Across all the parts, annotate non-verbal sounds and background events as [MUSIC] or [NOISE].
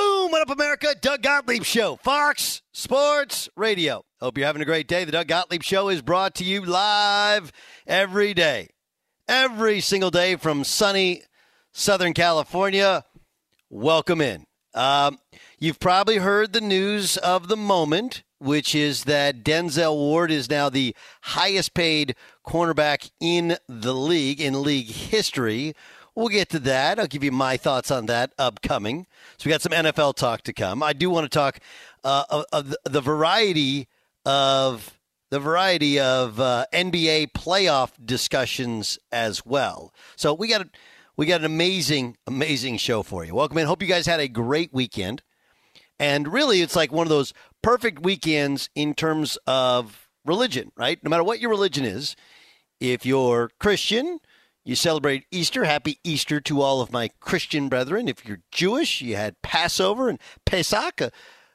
Boom! What up, America? Doug Gottlieb Show, Fox Sports Radio. Hope you're having a great day. The Doug Gottlieb Show is brought to you live every day, every single day from sunny Southern California. Welcome in. Um, you've probably heard the news of the moment, which is that Denzel Ward is now the highest paid cornerback in the league, in league history. We'll get to that. I'll give you my thoughts on that upcoming. So we got some NFL talk to come. I do want to talk uh, of, the variety of the variety of uh, NBA playoff discussions as well. So we got we got an amazing amazing show for you. Welcome in. Hope you guys had a great weekend. And really, it's like one of those perfect weekends in terms of religion, right? No matter what your religion is, if you're Christian, you celebrate Easter. Happy Easter to all of my Christian brethren. If you're Jewish, you had Passover and Pesach, uh,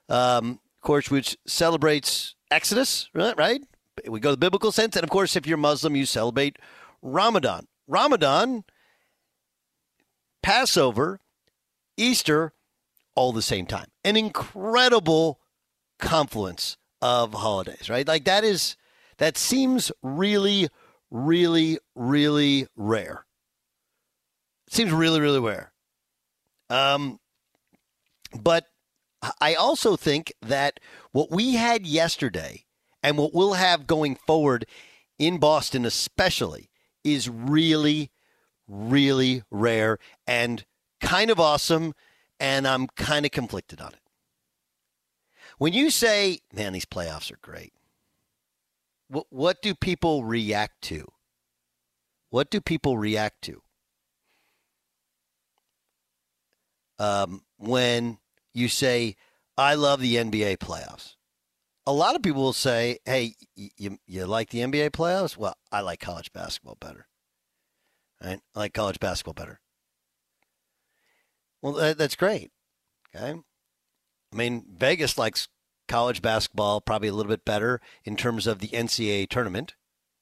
um, of course, which celebrates Exodus, right? Right? We go the biblical sense, and of course, if you're Muslim, you celebrate Ramadan. Ramadan, Passover, Easter, all the same time. An incredible confluence of holidays, right? Like that is that seems really really, really rare. Seems really, really rare. Um, but I also think that what we had yesterday and what we'll have going forward in Boston, especially, is really, really rare and kind of awesome and I'm kind of conflicted on it. When you say, man, these playoffs are great, what, what do people react to? What do people react to? Um, when you say, I love the NBA playoffs. A lot of people will say, hey, you, you like the NBA playoffs? Well, I like college basketball better. Right? I like college basketball better. Well, that, that's great. Okay. I mean, Vegas likes college basketball probably a little bit better in terms of the NCAA tournament.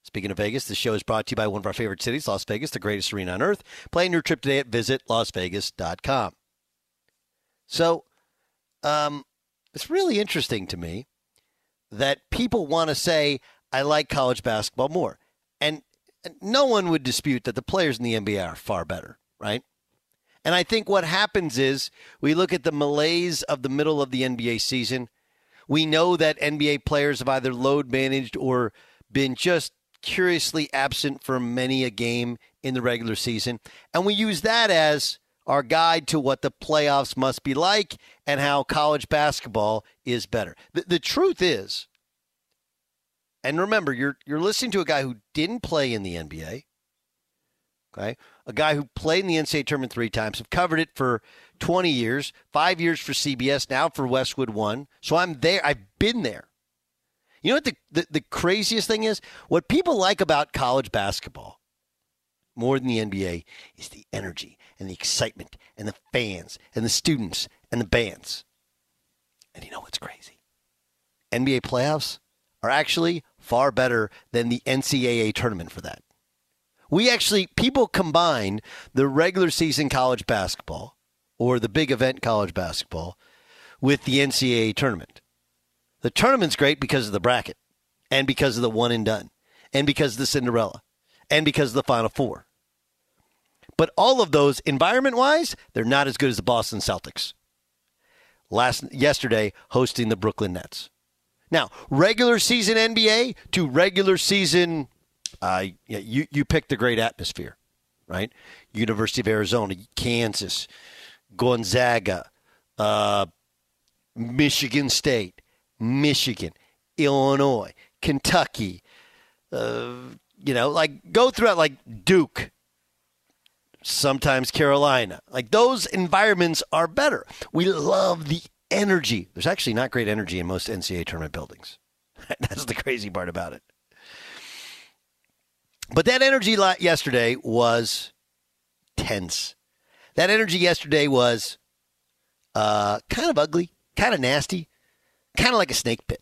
Speaking of Vegas, the show is brought to you by one of our favorite cities, Las Vegas, the greatest arena on earth. Plan your trip today at visitlasvegas.com. So, um, it's really interesting to me that people want to say, I like college basketball more. And no one would dispute that the players in the NBA are far better, right? And I think what happens is we look at the malaise of the middle of the NBA season. We know that NBA players have either load managed or been just curiously absent for many a game in the regular season. And we use that as our guide to what the playoffs must be like and how college basketball is better. The, the truth is, and remember, you're you're listening to a guy who didn't play in the NBA. Okay, a guy who played in the NCAA tournament three times, have covered it for 20 years, five years for CBS, now for Westwood One. So I'm there. I've been there. You know what the, the, the craziest thing is? What people like about college basketball more than the NBA is the energy and the excitement and the fans and the students and the bands. And you know what's crazy? NBA playoffs are actually far better than the NCAA tournament for that. We actually, people combine the regular season college basketball or the big event college basketball with the NCAA tournament. The tournament's great because of the bracket and because of the one and done and because of the Cinderella and because of the Final Four. But all of those, environment wise, they're not as good as the Boston Celtics. Last yesterday, hosting the Brooklyn Nets. Now, regular season NBA to regular season, uh, you you pick the great atmosphere, right? University of Arizona, Kansas, Gonzaga, uh, Michigan State, Michigan, Illinois, Kentucky. Uh, you know, like go through it like Duke, sometimes Carolina. Like those environments are better. We love the energy. There's actually not great energy in most NCAA tournament buildings. [LAUGHS] That's the crazy part about it. But that energy yesterday was tense. That energy yesterday was uh, kind of ugly, kind of nasty, kind of like a snake pit.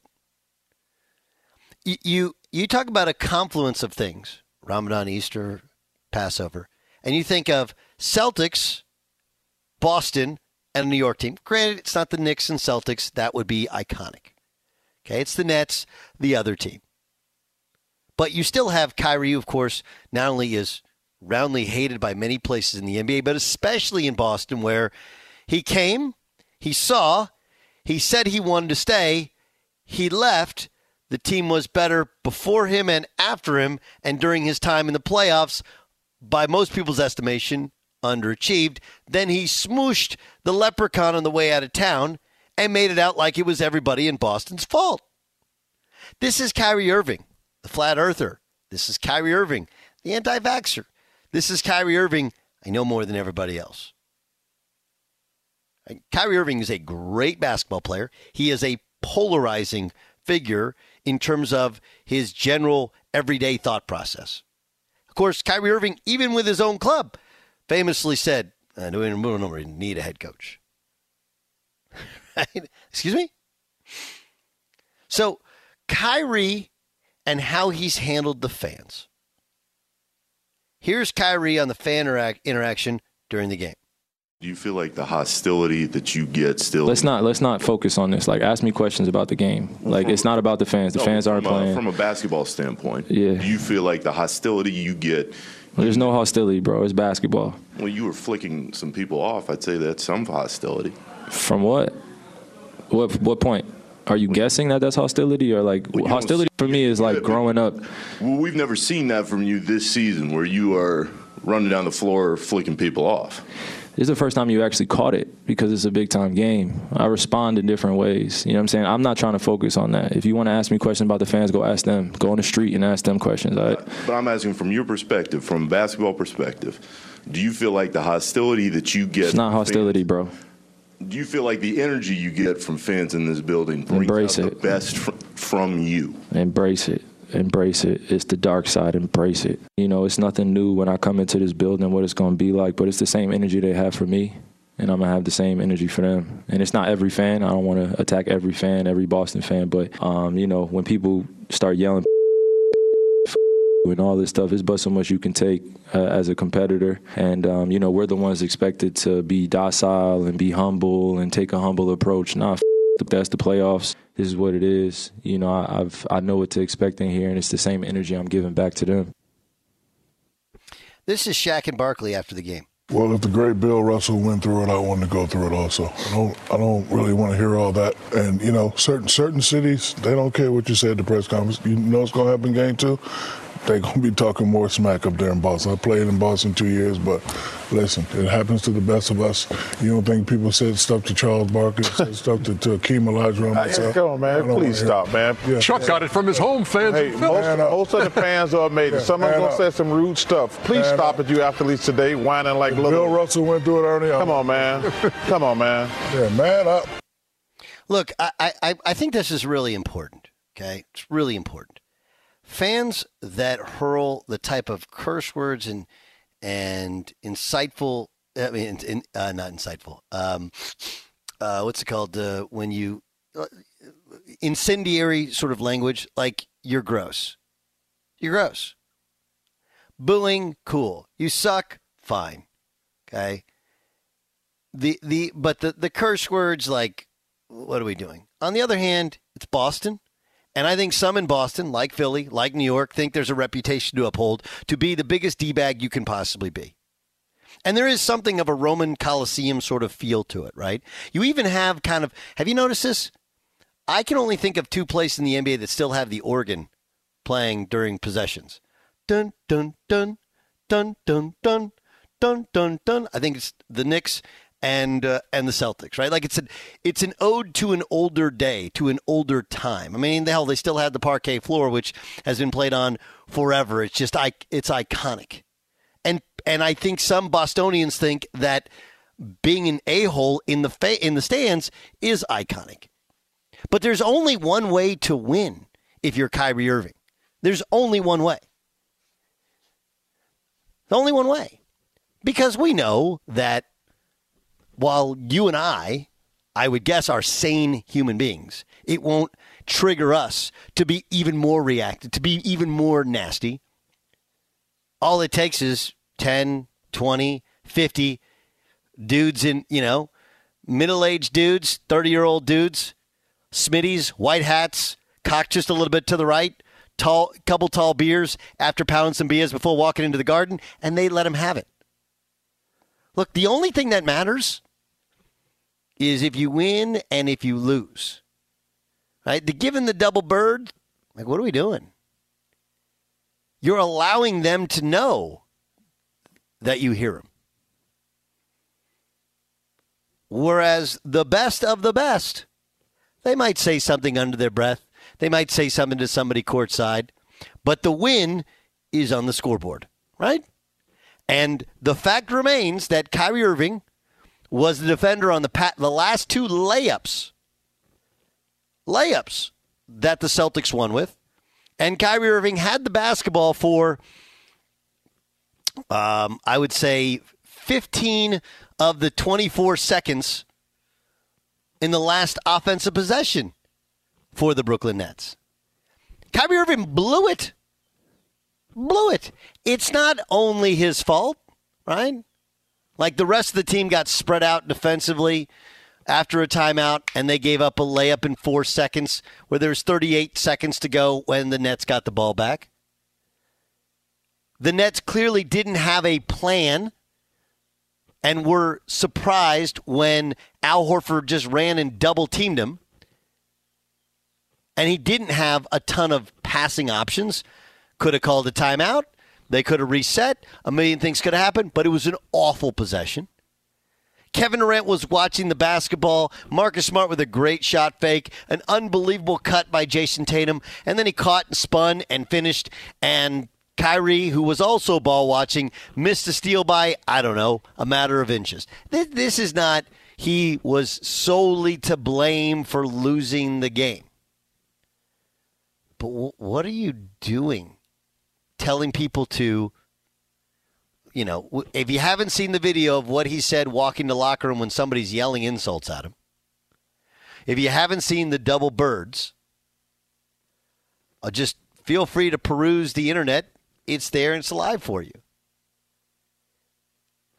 You, you you talk about a confluence of things: Ramadan, Easter, Passover and you think of Celtics, Boston, and a New York team. Granted, it's not the Knicks and Celtics. That would be iconic. Okay, it's the Nets, the other team. But you still have Kyrie, of course, not only is roundly hated by many places in the NBA, but especially in Boston, where he came, he saw, he said he wanted to stay, he left. The team was better before him and after him, and during his time in the playoffs by most people's estimation, underachieved. Then he smooshed the leprechaun on the way out of town and made it out like it was everybody in Boston's fault. This is Kyrie Irving, the flat earther. This is Kyrie Irving, the anti vaxxer. This is Kyrie Irving. I know more than everybody else. Kyrie Irving is a great basketball player. He is a polarizing figure in terms of his general everyday thought process. Of course, Kyrie Irving, even with his own club, famously said, I don't really need a head coach. [LAUGHS] Excuse me? So, Kyrie and how he's handled the fans. Here's Kyrie on the fan interaction during the game. Do you feel like the hostility that you get still? Let's not let's not focus on this. Like, ask me questions about the game. Like, it's not about the fans. The no, fans aren't a, playing. From a basketball standpoint, yeah. Do you feel like the hostility you get? There's no hostility, bro. It's basketball. Well, you were flicking some people off. I'd say that's some hostility. From what? What what point? Are you guessing that that's hostility or like well, hostility for me is like growing up? Well, we've never seen that from you this season, where you are running down the floor flicking people off. This is the first time you actually caught it because it's a big time game. I respond in different ways. You know what I'm saying? I'm not trying to focus on that. If you want to ask me questions about the fans, go ask them. Go on the street and ask them questions. All right? But I'm asking from your perspective, from basketball perspective, do you feel like the hostility that you get? It's not hostility, fans- bro. Do you feel like the energy you get from fans in this building brings Embrace out it. the best fr- from you? Embrace it. Embrace it. It's the dark side. Embrace it. You know, it's nothing new when I come into this building, what it's going to be like, but it's the same energy they have for me, and I'm going to have the same energy for them. And it's not every fan. I don't want to attack every fan, every Boston fan, but, um, you know, when people start yelling and all this stuff, it's but so much you can take uh, as a competitor. And, um, you know, we're the ones expected to be docile and be humble and take a humble approach. Nah, f- that's the playoffs. This is what it is. You know, I, I've I know what to expect in here, and it's the same energy I'm giving back to them. This is Shaq and Barkley after the game. Well, if the great Bill Russell went through it, I wanted to go through it also. I don't, I don't really want to hear all that. And you know, certain certain cities, they don't care what you say at the press conference. You know what's going to happen game two. They're going to be talking more smack up there in Boston. I played in Boston two years, but listen, it happens to the best of us. You don't think people said stuff to Charles Barkley, said [LAUGHS] stuff to, to Akeem Olajuwon, myself? Come on, man. I don't wanna Please stop, it. man. Yeah. Chuck got it from his home fans. Hey, in most, most of the fans are amazing. Yeah, Someone's man gonna say some rude stuff. Please Man stop up. at you athletes today, whining like Bill little. Russell went through it, Ernie. Come on, man. Come on, man. Yeah, man up. Look, I, I, I think this is really important. Okay, it's really important. Fans that hurl the type of curse words and and insightful, I mean, in, uh, not insightful. Um, uh, what's it called? Uh, when you uh, incendiary sort of language, like you're gross. You're gross. Booing, cool. You suck, fine. Okay. The the but the the curse words like what are we doing? On the other hand, it's Boston. And I think some in Boston, like Philly, like New York, think there's a reputation to uphold to be the biggest D bag you can possibly be. And there is something of a Roman Colosseum sort of feel to it, right? You even have kind of, have you noticed this? I can only think of two places in the NBA that still have the organ playing during possessions. Dun, dun, dun, dun, dun, dun, dun, dun, dun. I think it's the Knicks and uh, and the Celtics, right? Like it's an it's an ode to an older day, to an older time. I mean, the hell, they still had the parquet floor, which has been played on forever. It's just I, it's iconic, and and I think some Bostonians think that being an a hole in the fa- in the stands is iconic. But there's only one way to win if you're Kyrie Irving. There's only one way. The Only one way. Because we know that while you and I, I would guess, are sane human beings, it won't trigger us to be even more reactive, to be even more nasty. All it takes is 10, 20, 50 dudes in, you know, middle aged dudes, 30 year old dudes, Smitties, white hats, cocked just a little bit to the right, tall, couple tall beers after pounding some beers before walking into the garden, and they let him have it. Look, the only thing that matters is if you win and if you lose. Right? The given the double bird, like what are we doing? You're allowing them to know that you hear them. Whereas the best of the best, they might say something under their breath. They might say something to somebody courtside, but the win is on the scoreboard, right? And the fact remains that Kyrie Irving was the defender on the pat- the last two layups, layups that the Celtics won with, and Kyrie Irving had the basketball for, um, I would say, 15 of the 24 seconds in the last offensive possession for the Brooklyn Nets. Kyrie Irving blew it. Blew it. It's not only his fault, right? Like the rest of the team got spread out defensively after a timeout and they gave up a layup in four seconds where there was 38 seconds to go when the Nets got the ball back. The Nets clearly didn't have a plan and were surprised when Al Horford just ran and double teamed him. And he didn't have a ton of passing options. Could have called a timeout. They could have reset. A million things could have happened, but it was an awful possession. Kevin Durant was watching the basketball. Marcus Smart with a great shot fake, an unbelievable cut by Jayson Tatum, and then he caught and spun and finished. And Kyrie, who was also ball watching, missed a steal by, I don't know, a matter of inches. This, this is not, he was solely to blame for losing the game. But w- what are you doing? Telling people to, you know, if you haven't seen the video of what he said walking the locker room when somebody's yelling insults at him, if you haven't seen the double birds, uh, just feel free to peruse the internet. It's there and it's alive for you.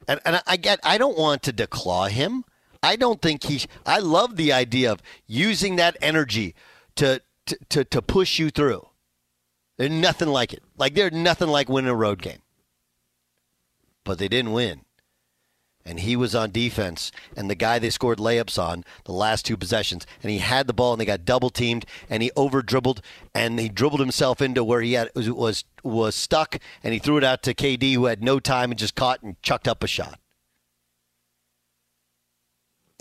And, and I get, I don't want to declaw him. I don't think he. I love the idea of using that energy to to to, to push you through. There's nothing like it. Like there's nothing like winning a road game. But they didn't win. And he was on defense, and the guy they scored layups on the last two possessions, and he had the ball, and they got double teamed, and he over dribbled, and he dribbled himself into where he had was was, was stuck, and he threw it out to KD, who had no time and just caught and chucked up a shot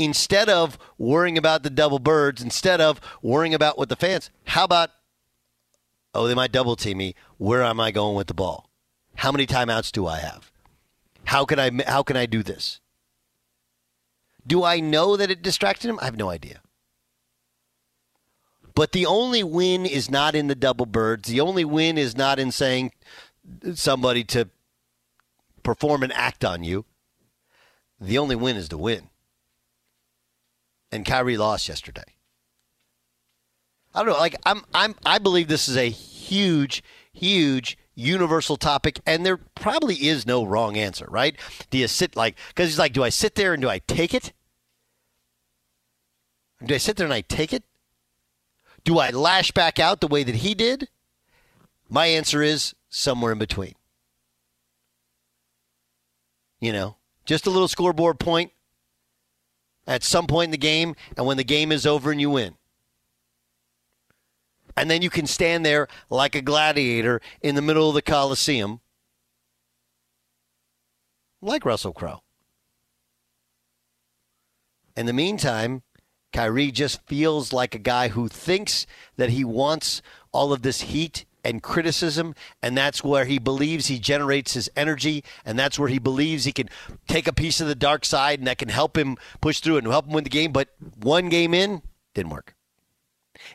instead of worrying about the double birds, instead of worrying about what the fans, how about, oh, they might double team me. Where am I going with the ball? How many timeouts do I have? How can I how can I do this? Do I know that it distracted him? I have no idea. But the only win is not in the double birds. The only win is not in saying somebody to perform an act on you. The only win is to win and Kyrie lost yesterday. I don't know. Like I'm, I'm, I believe this is a huge, huge universal topic, and there probably is no wrong answer, right? Do you sit like because he's like, do I sit there and do I take it? Do I sit there and I take it? Do I lash back out the way that he did? My answer is somewhere in between. You know, just a little scoreboard point at some point in the game and when the game is over and you win. And then you can stand there like a gladiator in the middle of the Coliseum, like Russell Crowe. In the meantime, Kyrie just feels like a guy who thinks that he wants all of this heat and criticism, and that's where he believes he generates his energy, and that's where he believes he can take a piece of the dark side, and that can help him push through and help him win the game. But one game in, didn't work.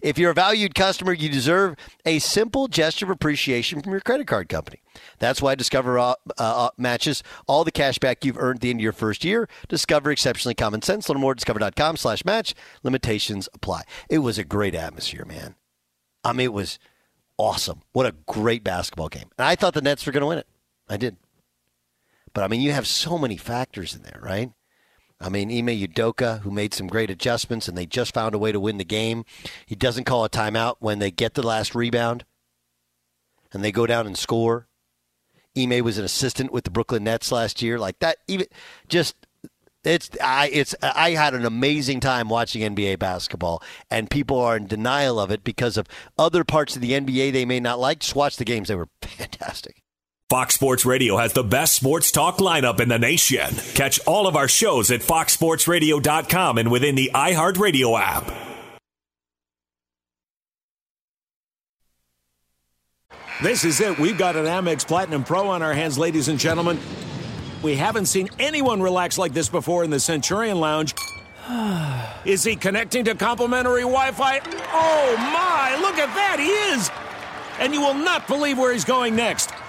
If you're a valued customer, you deserve a simple gesture of appreciation from your credit card company. That's why Discover uh, uh, matches all the cash back you've earned at the end of your first year. Discover exceptionally common sense. Learn more at discover.com slash match. Limitations apply. It was a great atmosphere, man. I mean, it was awesome. What a great basketball game. And I thought the Nets were going to win it. I did. But I mean, you have so many factors in there, right? I mean, Ime Udoka, who made some great adjustments, and they just found a way to win the game. He doesn't call a timeout when they get the last rebound, and they go down and score. Ime was an assistant with the Brooklyn Nets last year, like that. Even just it's I it's I had an amazing time watching NBA basketball, and people are in denial of it because of other parts of the NBA they may not like. Just watch the games; they were [LAUGHS] fantastic. Fox Sports Radio has the best sports talk lineup in the nation. Catch all of our shows at foxsportsradio.com and within the iHeartRadio app. This is it. We've got an Amex Platinum Pro on our hands, ladies and gentlemen. We haven't seen anyone relax like this before in the Centurion Lounge. [SIGHS] Is he connecting to complimentary Wi Fi? Oh my, look at that, he is! And you will not believe where he's going next.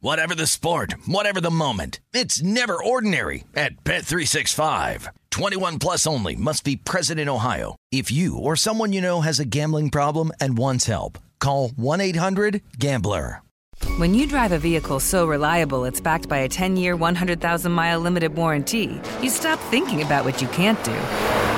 Whatever the sport, whatever the moment. It's never ordinary at Bet365. 21 plus only must be present in Ohio. If you or someone you know has a gambling problem and wants help, call 1-800-GAMBLER. When you drive a vehicle so reliable it's backed by a 10 year, 100,000 mile limited warranty, you stop thinking about what you can't do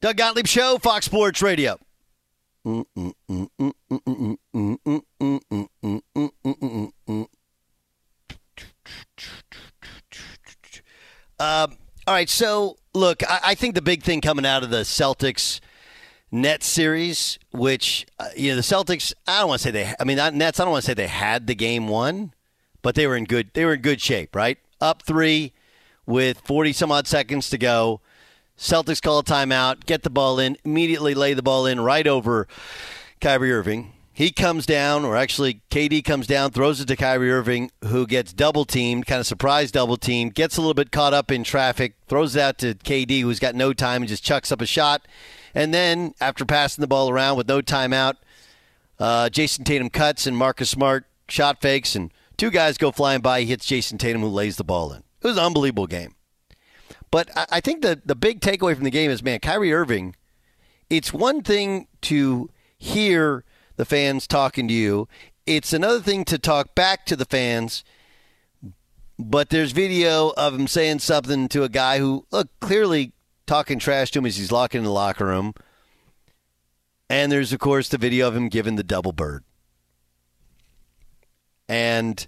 Doug Gottlieb Show, Fox Sports Radio. Um, all right, so look, I, I, think the big thing coming out of the Celtics Nets series, which uh, you know the Celtics, I don't want to say they, I mean not Nets, I don't want to say they had the game won, but they were in good, they were in good shape, right? Up three with forty some odd seconds to go. Celtics call a timeout, get the ball in, immediately lay the ball in right over Kyrie Irving. He comes down, or actually KD comes down, throws it to Kyrie Irving, who gets double teamed, kind of surprise double teamed, gets a little bit caught up in traffic, throws it out to KD, who's got no time, and just chucks up a shot. And then, after passing the ball around with no timeout, uh, Jayson Tatum cuts and Marcus Smart shot fakes, and two guys go flying by. He hits Jayson Tatum, who lays the ball in. It was an unbelievable game. But I think the, the big takeaway from the game is, man, Kyrie Irving, it's one thing to hear the fans talking to you. It's another thing to talk back to the fans. But there's video of him saying something to a guy who, look, clearly talking trash to him as he's locking in the locker room. And there's, of course, the video of him giving the double bird. And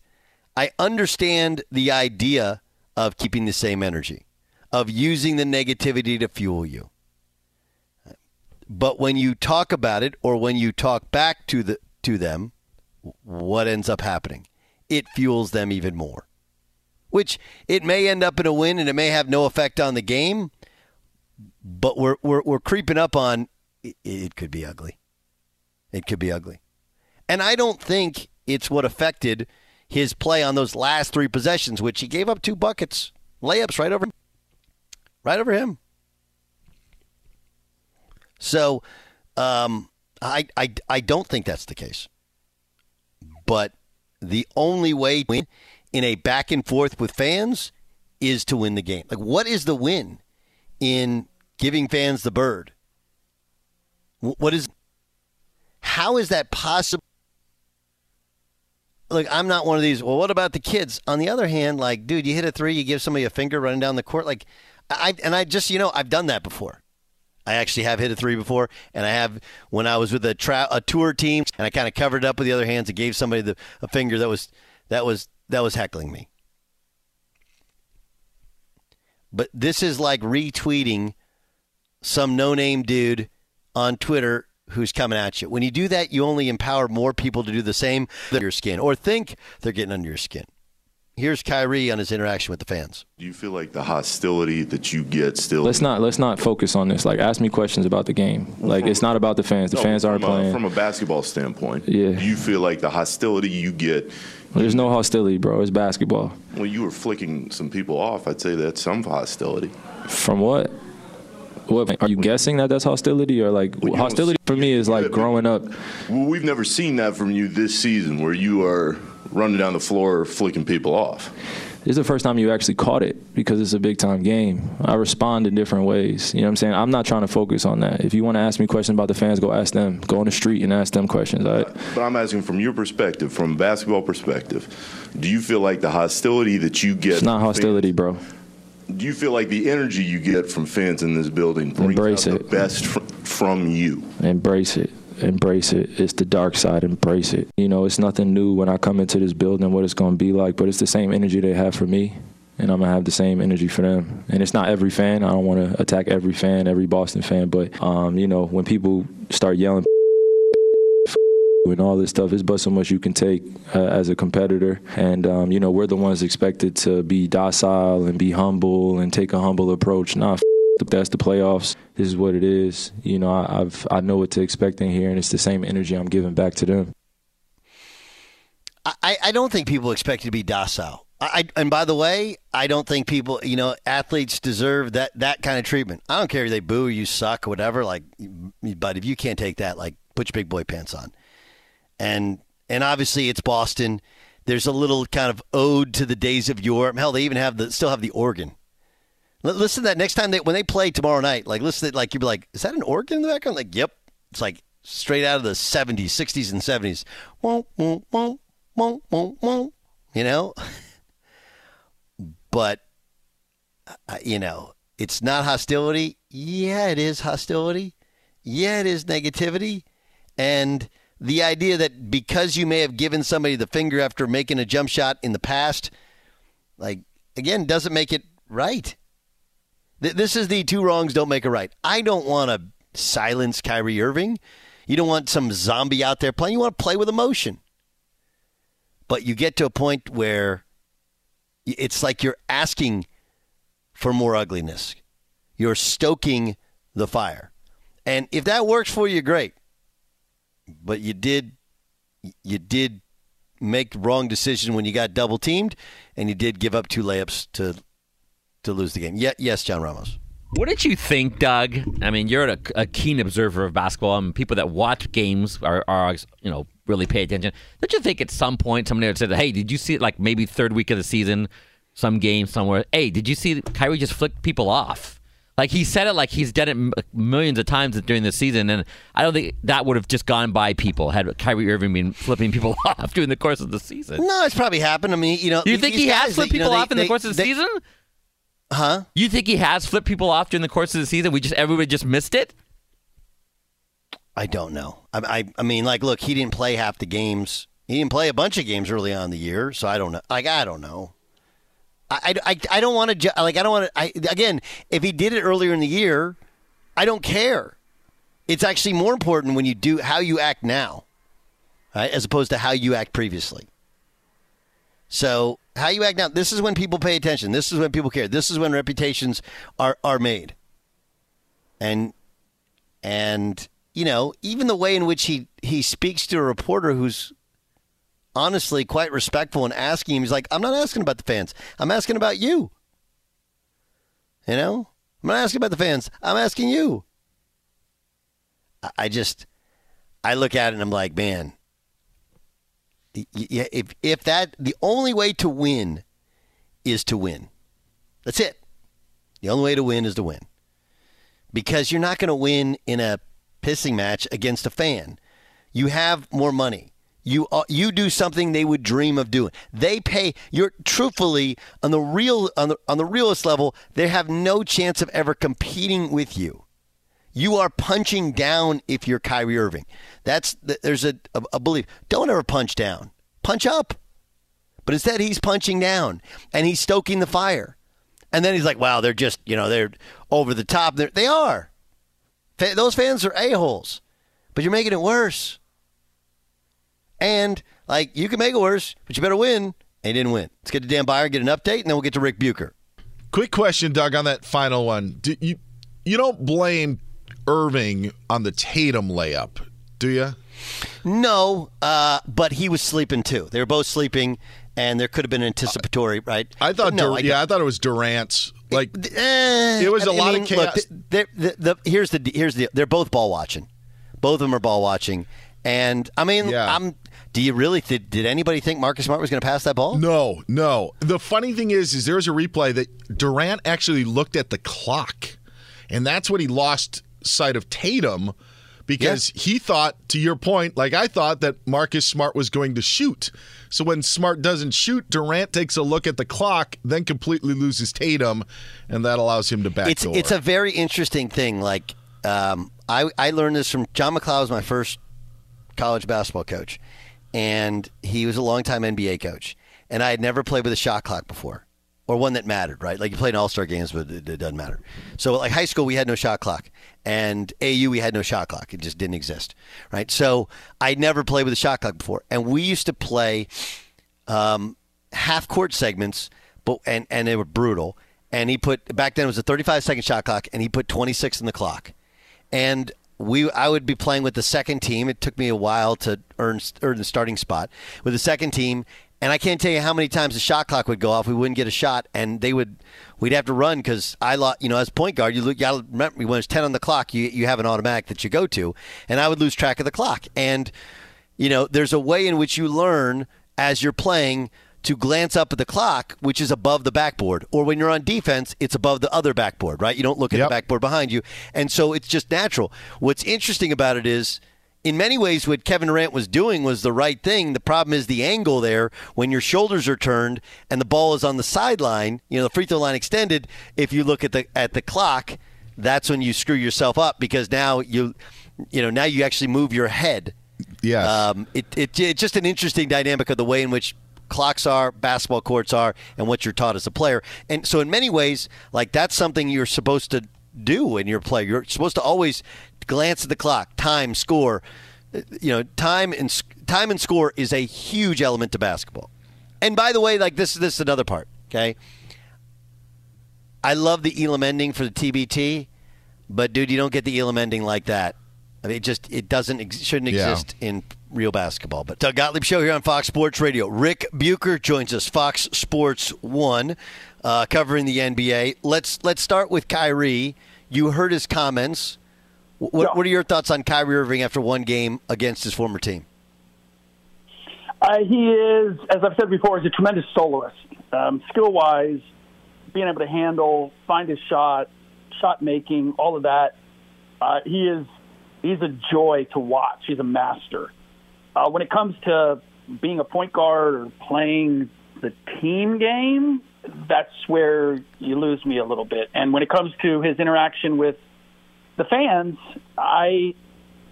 I understand the idea of keeping the same energy of using the negativity to fuel you. But when you talk about it or when you talk back to the to them, what ends up happening? It fuels them even more. Which it may end up in a win and it may have no effect on the game, but we're we're, we're creeping up on it, it could be ugly. It could be ugly. And I don't think it's what affected his play on those last three possessions, which he gave up two buckets, layups right over him right over him. So, um, I, I, I don't think that's the case. But the only way to win in a back and forth with fans is to win the game. Like, what is the win in giving fans the bird? What is, how is that possible? Look, I'm not one of these. Well, what about the kids? On the other hand, like, dude, you hit a three, you give somebody a finger running down the court. Like, I and I just you know I've done that before. I actually have hit a three before, and I have when I was with a, tra- a tour team, and I kind of covered it up with the other hands and gave somebody the, a finger that was that was that was heckling me. But this is like retweeting some no-name dude on Twitter who's coming at you. When you do that, you only empower more people to do the same under your skin or think they're getting under your skin. Here's Kyrie on his interaction with the fans. Do you feel like the hostility that you get still? Let's not let's not focus on this. Like, ask me questions about the game. Like, it's not about the fans. The No, fans aren't from a- playing. from a basketball standpoint. Yeah. Do you feel like the hostility you get? There's no hostility, bro. It's basketball. When you were flicking some people off, I'd say that's some hostility. From what? What are you guessing that that's hostility or like Well, hostility for me is like growing up. Well, we've never seen that from you this season, where you are running down the floor flicking people off. This is the first time you actually caught it because it's a big time game. I respond in different ways. You know what I'm saying? I'm not trying to focus on that. If you want to ask me questions about the fans, go ask them. Go on the street and ask them questions. All right? But I'm asking from your perspective, from basketball perspective, do you feel like the hostility that you get? It's not hostility, bro. do you feel like the energy you get from fans in this building brings Embrace out it. the best fr- from you? Embrace it. Embrace it. It's the dark side. Embrace it. You know, it's nothing new when I come into this building, what it's going to be like, but it's the same energy they have for me. And I'm to have the same energy for them. And it's not every fan. I don't want to attack every fan, every Boston fan. But, um, you know, when people start yelling [LAUGHS] and all this stuff, it's but so much you can take uh, as a competitor. And, um, you know, we're the ones expected to be docile and be humble and take a humble approach. Nah, f- that's the playoffs. This is what it is. You know, I, I've I know what to expect in here, and it's the same energy I'm giving back to them. I, I don't think people expect you to be docile. I, and by the way, I don't think people, you know, athletes deserve that that kind of treatment. I don't care if they boo you, suck, whatever. Like, but if you can't take that, like, put your big boy pants on. And and obviously it's Boston. There's a little kind of ode to the days of yore. Hell, they even have the still have the organ. Listen to that next time they when they play tomorrow night. Like listen, to, like you'd be like, is that an organ in the background? Like, yep. It's like straight out of the '70s, '60s, and '70s. Won't, won't, won't, won't, won't, won't. You know. [LAUGHS] but uh, you know, it's not hostility. Yeah, it is hostility. Yeah, it is negativity. And the idea that because you may have given somebody the finger after making a jump shot in the past, like, again, doesn't make it right. Th- This is the two wrongs don't make a right. I don't want to silence Kyrie Irving. You don't want some zombie out there playing. You want to play with emotion. But you get to a point where it's like you're asking for more ugliness. You're stoking the fire. And if that works for you, great. But you did you did make the wrong decision when you got double teamed and you did give up two layups to to lose the game. Yeah, yes, John Ramos. What did you think, Doug? I mean, you're a, a keen observer of basketball, and people that watch games are, are, you know, really pay attention. Did you think at some point somebody would say, "Hey, did you see it? Like maybe third week of the season, some game somewhere? Hey, did you see Kyrie just flick people off? Like he said it like he's done it millions of times during the season, and I don't think that would have just gone by people had Kyrie Irving been flipping people [LAUGHS] off during the course of the season. No, it's probably happened. I mean, you know, you think he has flipped you know, people they- off in the course of the they- season? Huh? You think he has flipped people off during the course of the season? We just everybody just missed it. I don't know. I, I, I mean, like, look, he didn't play half the games. He didn't play a bunch of games early on in the year, so I don't know. Like, I don't know. I, I, I, don't want to. Like, I don't want to. I, again, if he did it earlier in the year, I don't care. It's actually more important when you do how you act now, right, as opposed to how you act previously. So, how you act now. This is when people pay attention. This is when people care. This is when reputations are are made. And and you know even the way in which he he speaks to a reporter who's honestly quite respectful and asking him he's like i'm not asking about the fans i'm asking about you you know i'm not asking about the fans i'm asking you i, I just i look at it and i'm like man y- y- if if that the only way to win is to win that's it the only way to win is to win because you're not going to win in a pissing match against a fan. You have more money. You uh, you do something they would dream of doing. They pay. You're truthfully on the real on the on the realist level. They have no chance of ever competing with you. You are punching down if you're Kyrie Irving. That's there's a, a, a belief. Don't ever punch down. Punch up. But instead, he's punching down and he's stoking the fire. And then he's like, wow, they're just, you know, they're over the top. They're, they are. Those fans are a-holes. But you're making it worse. And, like, you can make it worse, but you better win. and he didn't win. Let's get to Dan Byer, get an update, and then we'll get to Ric Bucher. Quick question, Doug, on that final one. Do you you don't blame Irving on the Tatum layup, do you? No, uh, but he was sleeping too. They were both sleeping, and there could have been anticipatory, right? I thought, no, Dur- yeah, I thought it was Durant's. Like Eh, it was a I lot mean, of chaos. Look, the, the, the, here's the here's the they're both ball watching. Both of them are ball watching, and I mean, I'm. Do you really th- did anybody think Marcus Smart was going to pass that ball? No, no. The funny thing is, is there's a replay that Durant actually looked at the clock, and that's what he lost sight of Tatum because he thought, to your point, like I thought that Marcus Smart was going to shoot. So when Smart doesn't shoot, Durant takes a look at the clock, then completely loses Tatum, and that allows him to backdoor. it's it's a very interesting thing. Like um, I I learned this from John MacLeod was my first college basketball coach, and he was a longtime NBA coach, and I had never played with a shot clock before. Or one that mattered, right? Like you played in all star games, but it, it doesn't matter. So, like high school, we had no shot clock, and AAU we had no shot clock. It just didn't exist, right? So, I never played with a shot clock before, and we used to play um, half court segments, but and and they were brutal. And he put back then it was a 35 second shot clock, and he put 26 in the clock. And we, I would be playing with the second team. It took me a while to earn earn the starting spot with the second team. And I can't tell you how many times the shot clock would go off. We wouldn't get a shot, and they would. We'd have to run because I, lo- you know, as point guard, you look. to remember when it's ten on the clock, you you have an automatic that you go to, and I would lose track of the clock. And you know, there's a way in which you learn as you're playing to glance up at the clock, which is above the backboard. Or when you're on defense, it's above the other backboard, right? You don't look at the backboard behind you. And so it's just natural. What's interesting about it is, in many ways, what Kevin Durant was doing was the right thing. The problem is the angle there when your shoulders are turned and the ball is on the sideline, you know, the free throw line extended. If you look at the at the clock, that's when you screw yourself up because now you, you know, now you actually move your head. Yes. Um, it, it, it's just an interesting dynamic of the way in which clocks are, basketball courts are, and what you're taught as a player. And so, in many ways, like that's something you're supposed to do when you're playing. You're supposed to always glance at the clock, time, score. Uh, You know, time and time and score is a huge element to basketball. And by the way, like this, this is another part. Okay, I love the Elam ending for the TBT, but dude, you don't get the Elam ending like that. I mean, it just it doesn't ex- shouldn't Yeah. exist in real basketball. But Doug Gottlieb show here on Fox Sports Radio. Ric Bucher joins us, Fox Sports One, uh, covering the NBA. Let's let's start with Kyrie. You heard his comments. Wh- What, what are your thoughts on Kyrie Irving after one game against his former team? Uh, he is, as I've said before, he's a tremendous soloist. Um, skill wise, being able to handle, find his shot, shot making, all of that. Uh, he is he's a joy to watch. He's a master. Uh, when it comes to being a point guard or playing the team game, that's where you lose me a little bit. And when it comes to his interaction with the fans, I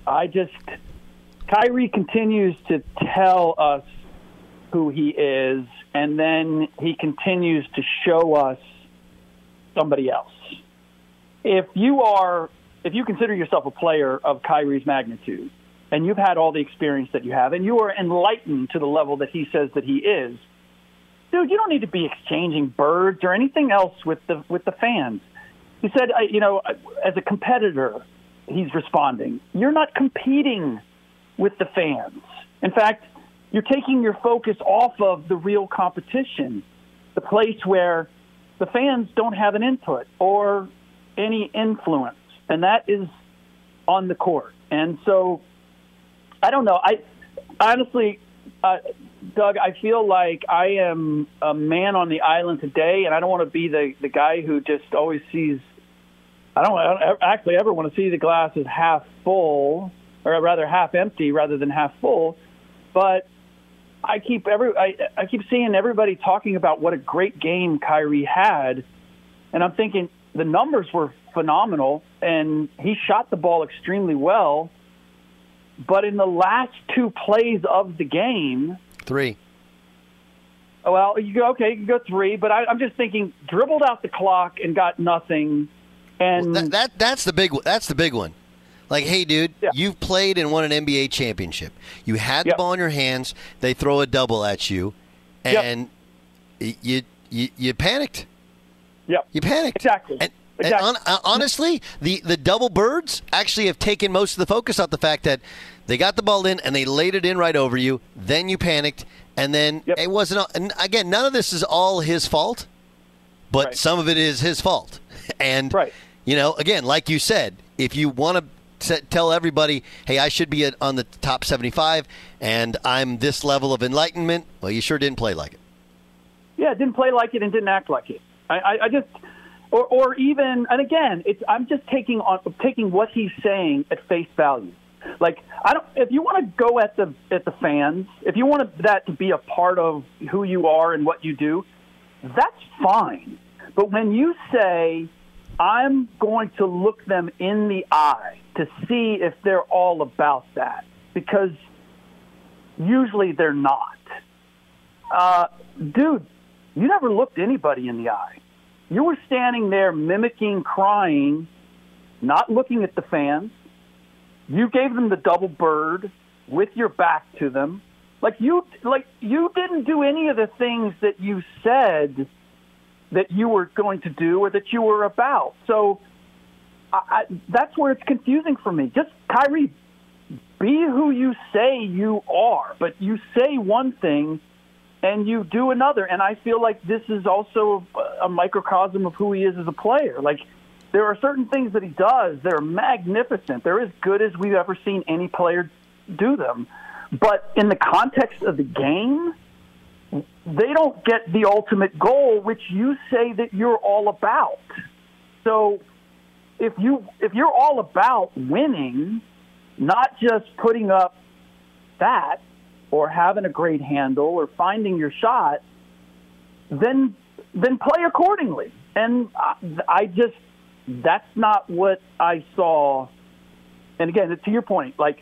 I just Kyrie continues to tell us who he is, and then he continues to show us somebody else. If you are, if you consider yourself a player of Kyrie's magnitude, and you've had all the experience that you have, and you are enlightened to the level that he says that he is, dude, you don't need to be exchanging birds or anything else with the with the fans. He said, I- you know, as a competitor, he's responding. You're not competing with the fans. In fact, you're taking your focus off of the real competition, the place where the fans don't have an input or any influence, and that is on the court. And so, I don't know. I honestly, uh, Doug, I feel like I am a man on the island today, and I don't want to be the the guy who just always sees. I don't, I don't actually ever want to see the glass as half full, or rather half empty, rather than half full. But I keep every I, I keep seeing everybody talking about what a great game Kyrie had, and I'm thinking the numbers were phenomenal, and he shot the ball extremely well. But in the last two plays of the game, Three. oh, well, you go okay, you can go three, but I, I'm just thinking dribbled out the clock and got nothing, and that, that that's the big that's the big one. Like, hey, dude, you've played and won an NBA championship. You had the ball in your hands. They throw a double at you, and y- you you, you panicked. Yep. You panicked. Exactly. And, and hon- uh, honestly, the, the double birds actually have taken most of the focus off the fact that they got the ball in and they laid it in right over you. Then you panicked, and then it wasn't. all- And again, none of this is all his fault, but some of it is his fault. [LAUGHS] And you know, again, like you said, if you want to tell everybody, "Hey, I should be on the top 75, and I'm this level of enlightenment," well, you sure didn't play like it. Yeah, didn't play like it and didn't act like it. I, I, I just, or, or even, and again, it's I'm just taking on taking what he's saying at face value. Like I don't, if you want to go at the at the fans, if you want that to be a part of who you are and what you do, that's fine. But when you say, I'm going to look them in the eye to see if they're all about that, because usually they're not. Uh, dude, you never looked anybody in the eye. You were standing there mimicking crying, not looking at the fans. You gave them the double bird with your back to them. Like you like you didn't do any of the things that you said that you were going to do or that you were about. So I, I, that's where it's confusing for me. Just Kyrie, be who you say you are, but you say one thing and you do another. And I feel like this is also a microcosm of who he is as a player. Like there are certain things that he does that are magnificent. They're as good as we've ever seen any player do them. But in the context of the game, they don't get the ultimate goal, which you say that you're all about. So if you if you're all about winning, not just putting up that or having a great handle or finding your shot, then then play accordingly. And I, I just that's not what I saw. And again, to your point, like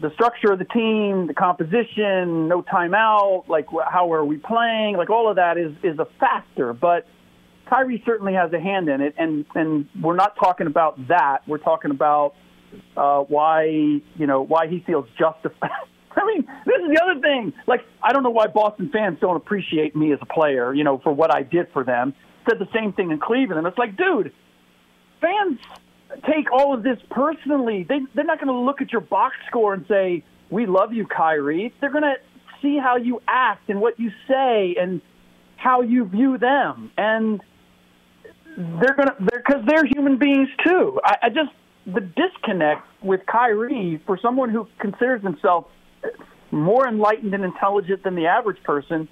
the structure of the team, the composition, no timeout, like how are we playing, like all of that is is a factor. But Kyrie certainly has a hand in it, and and we're not talking about that. We're talking about uh, why you know why he feels justified. I mean, this is the other thing. Like, I don't know why Boston fans don't appreciate me as a player, you know, for what I did for them. Said the same thing in Cleveland, and it's like, dude, fans take all of this personally. They they're not going to look at your box score and say we love you, Kyrie. They're going to see how you act and what you say and how you view them, and they're going to they're because they're human beings too. I, I just the disconnect with Kyrie for someone who considers himself more enlightened and intelligent than the average person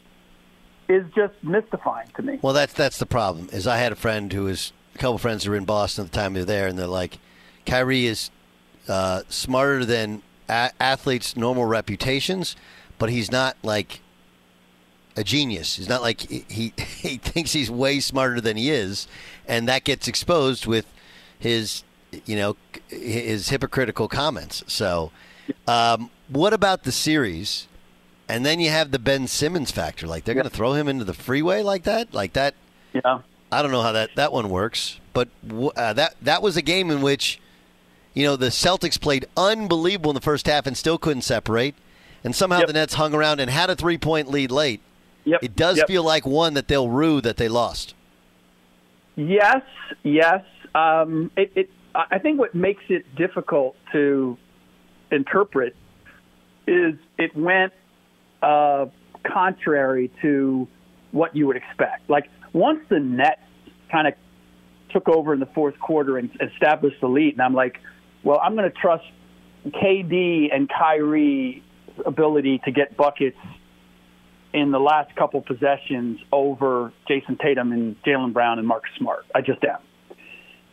is just mystifying to me. Well, that's that's the problem. Is I had a friend who was a couple friends who were in Boston at the time they were there, and they're like, Kyrie is uh, smarter than a- athletes' normal reputations, but he's not like a genius. He's not like he, he [LAUGHS] he thinks he's way smarter than he is, and that gets exposed with his you know his hypocritical comments. So, um, what about the series? And then you have the Ben Simmons factor. Like they're going to throw him into the freeway like that, like that. Yeah. I don't know how that, that one works, but w- uh, that that was a game in which, you know, the Celtics played unbelievable in the first half and still couldn't separate, and somehow the Nets hung around and had a three point lead late. Yep. It does Yep. feel like one that they'll rue that they lost. Yes, yes. Um, it, it, I think what makes it difficult to interpret is it went uh, contrary to what you would expect. Like once the Nets kind of took over in the fourth quarter and established the lead, and I'm like, well, I'm going to trust KD and Kyrie's ability to get buckets in the last couple possessions over Jayson Tatum and Jaylen Brown and Marcus Smart. I just am,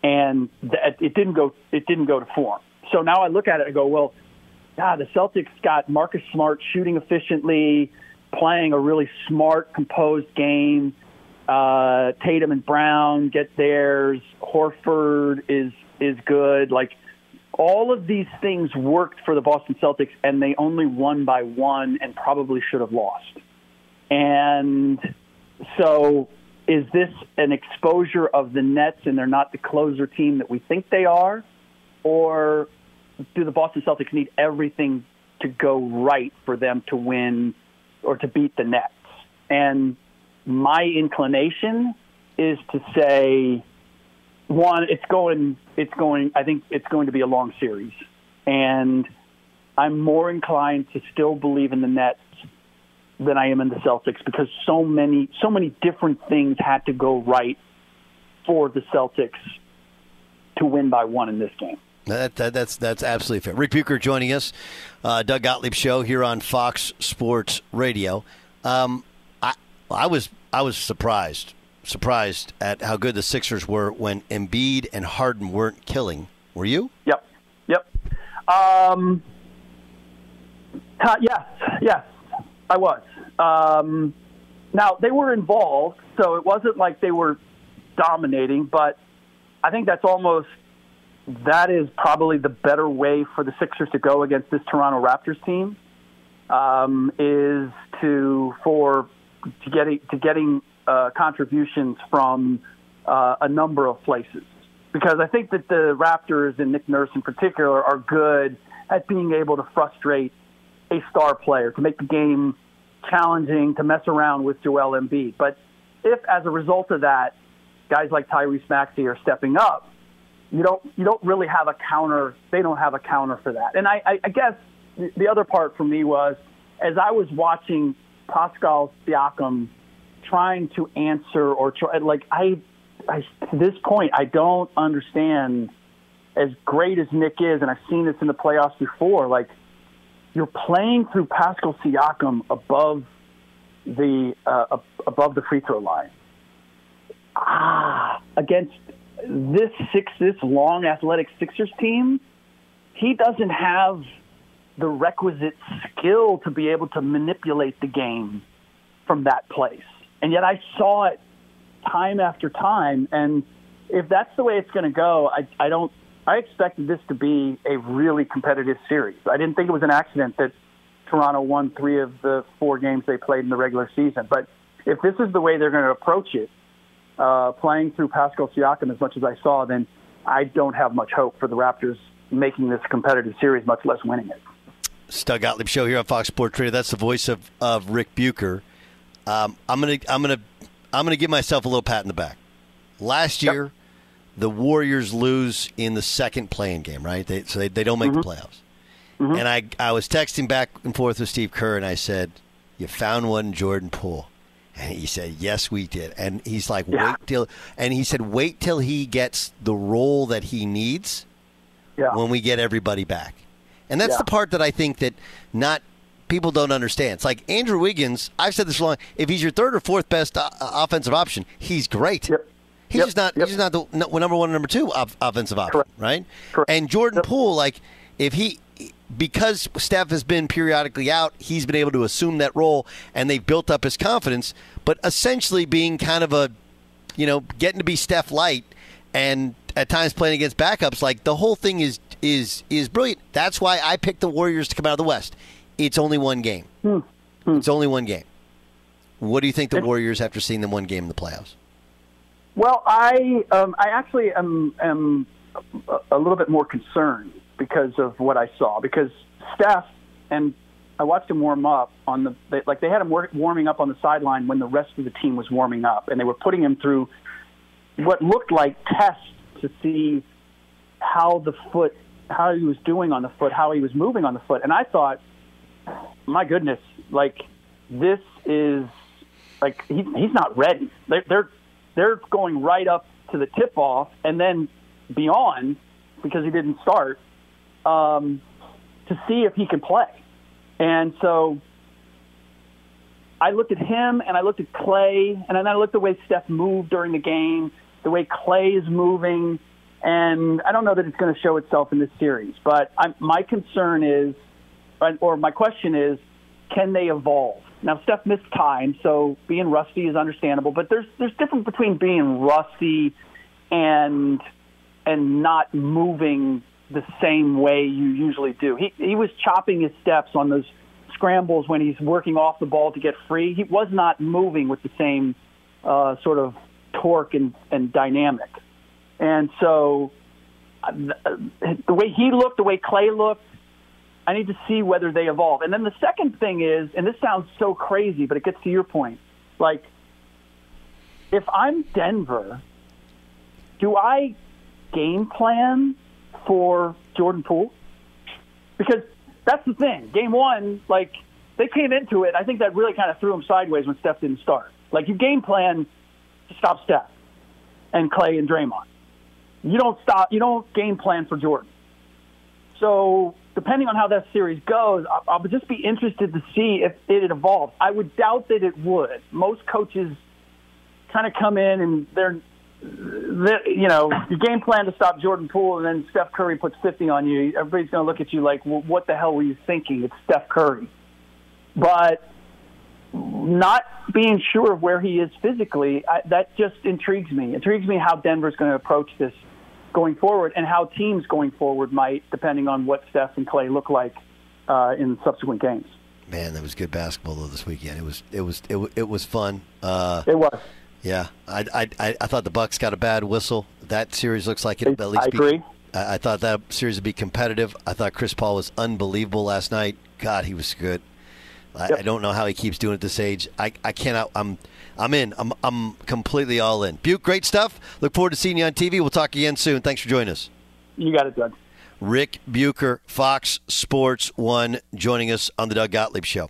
and it didn't go. It didn't go to form. So now I look at it and go, well, ah, the Celtics got Marcus Smart shooting efficiently, playing a really smart, composed game. Uh, Tatum and Brown get theirs. Horford is is good. Like all of these things worked for the Boston Celtics, and they only won by one, and probably should have lost. And so, is this an exposure of the Nets, and they're not the closer team that we think they are, or do the Boston Celtics need everything to go right for them to win or to beat the Nets? And my inclination is to say one, it's going, it's going. I think it's going to be a long series, and I'm more inclined to still believe in the Nets than I am in the Celtics because so many, so many different things had to go right for the Celtics to win by one in this game. That, that, that's that's absolutely fair. Ric Bucher joining us, uh, Doug Gottlieb show here on Fox Sports Radio. Um, I I was I was surprised surprised at how good the Sixers were when Embiid and Harden weren't killing. Were you? Yep, yep. Um, uh, yes, yes, I was. Um, now they were involved, so it wasn't like they were dominating, but I think that's almost that is probably the better way for the Sixers to go against this Toronto Raptors team um, is to for to getting to getting uh, contributions from uh, a number of places because I think that the Raptors and Nick Nurse in particular are good at being able to frustrate a star player to make the game challenging to mess around with Joel Embiid. But if as a result of that, guys like Tyrese Maxey are stepping up, you don't you don't really have a counter. They don't have a counter for that. And I, I, I guess the other part for me was as I was watching Pascal Siakam trying to answer or try, like I, I to this point I don't understand as great as Nick is, and I've seen this in the playoffs before. Like you're playing through Pascal Siakam above the uh, above the free throw line. Ah, against this six this long athletic Sixers team, he doesn't have the requisite skill to be able to manipulate the game from that place. And yet I saw it time after time. And if that's the way it's going to go, I, I don't. I expected this to be a really competitive series. I didn't think it was an accident that Toronto won three of the four games they played in the regular season. But if this is the way they're going to approach it, uh, play-in through Pascal Siakam as much as I saw, then I don't have much hope for the Raptors making this competitive series, much less winning it. Doug Gottlieb show here on Fox Sports Radio. That's the voice of, of Ric Bucher. Um, I'm gonna I'm gonna I'm gonna give myself a little pat in the back. Last year, yep. the Warriors lose in the second playing game, right? They, so they, they don't make mm-hmm. the playoffs. Mm-hmm. And I I was texting back and forth with Steve Kerr, and I said, "You found one, Jordan Poole." And he said, "Yes, we did." And he's like, yeah. "Wait till," and he said, "Wait till he gets the role that he needs yeah. when we get everybody back." And that's yeah. the part that I think that not people don't understand. It's like Andrew Wiggins. I've said this long. If he's your third or fourth best uh, offensive option, he's great. Yep. He's yep. just not. Yep. He's just not the no, number one, number two off, offensive option, Correct. right? Correct. And Jordan Poole, like if he. Because Steph has been periodically out, he's been able to assume that role, and they've built up his confidence. But essentially, being kind of a, you know, getting to be Steph light, and at times playing against backups, like the whole thing is is is brilliant. That's why I picked the Warriors to come out of the West. It's only one game. Hmm. Hmm. It's only one game. What do you think the Warriors after seeing them one game in the playoffs? Well, I um, I actually am am a little bit more concerned because of what I saw. Because Steph and I watched him warm up on the they, like they had him warming up on the sideline when the rest of the team was warming up, and they were putting him through what looked like tests to see how the foot how he was doing on the foot, how he was moving on the foot, and I thought, my goodness, like this is like he, he's not ready. They're, they're they're going right up to the tip off and then beyond because he didn't start um, to see if he can play. And so I looked at him and I looked at Clay and then I looked at the way Steph moved during the game, the way Clay is moving. And I don't know that it's going to show itself in this series, but I'm, my concern is, or my question is, can they evolve? Now Steph missed time, so being rusty is understandable. But there's there's difference between being rusty and and not moving the same way you usually do. He he was chopping his steps on those scrambles when he's working off the ball to get free. He was not moving with the same uh, sort of torque and, and dynamic. And so uh, the way he looked, the way Clay looked, I need to see whether they evolve. And then the second thing is, and this sounds so crazy, but it gets to your point. Like if I'm Denver, do I game plan for Jordan Poole? Because that's the thing. Game one, like they came into it. I think that really kind of threw them sideways when Steph didn't start. Like you game plan to stop Steph and Clay and Draymond. You don't stop. You don't game plan for Jordan. So depending on how that series goes, I, would just be interested to see if it evolves. I would doubt that it would. Most coaches kind of come in and they're, they're you know, your game plan to stop Jordan Poole, and then Steph Curry puts 50 on you. Everybody's going to look at you like, well, what the hell were you thinking? It's Steph Curry. But not being sure of where he is physically, I, that just intrigues me. Intrigues me how Denver's going to approach this going forward and how teams going forward might, depending on what Steph and Clay look like uh, in subsequent games. Man, that was good basketball though this weekend. It was it was it, it was fun. Uh, it was. Yeah, I, I I I thought the Bucks got a bad whistle. That series looks like it at least. I be- agree. I, I thought that series would be competitive. I thought Chris Paul was unbelievable last night. God, he was good. I, I don't know how he keeps doing it at this age. I, I cannot. I'm I'm in. I'm I'm completely all in. Buke, great stuff. Look forward to seeing you on TV. We'll talk again soon. Thanks for joining us. You got it, Doug. Ric Bucher, Fox Sports One, joining us on the Doug Gottlieb Show.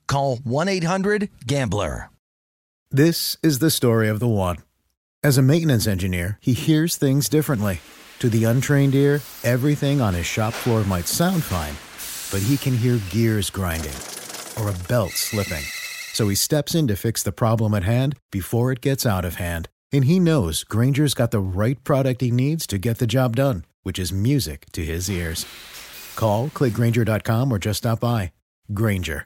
call 1-800-GAMBLER. This is the story of the one. As a maintenance engineer, he hears things differently. To the untrained ear, everything on his shop floor might sound fine, but he can hear gears grinding or a belt slipping. So he steps in to fix the problem at hand before it gets out of hand. And he knows Grainger's got the right product he needs to get the job done, which is music to his ears. Call, clickgrainger.com, or just stop by. Grainger,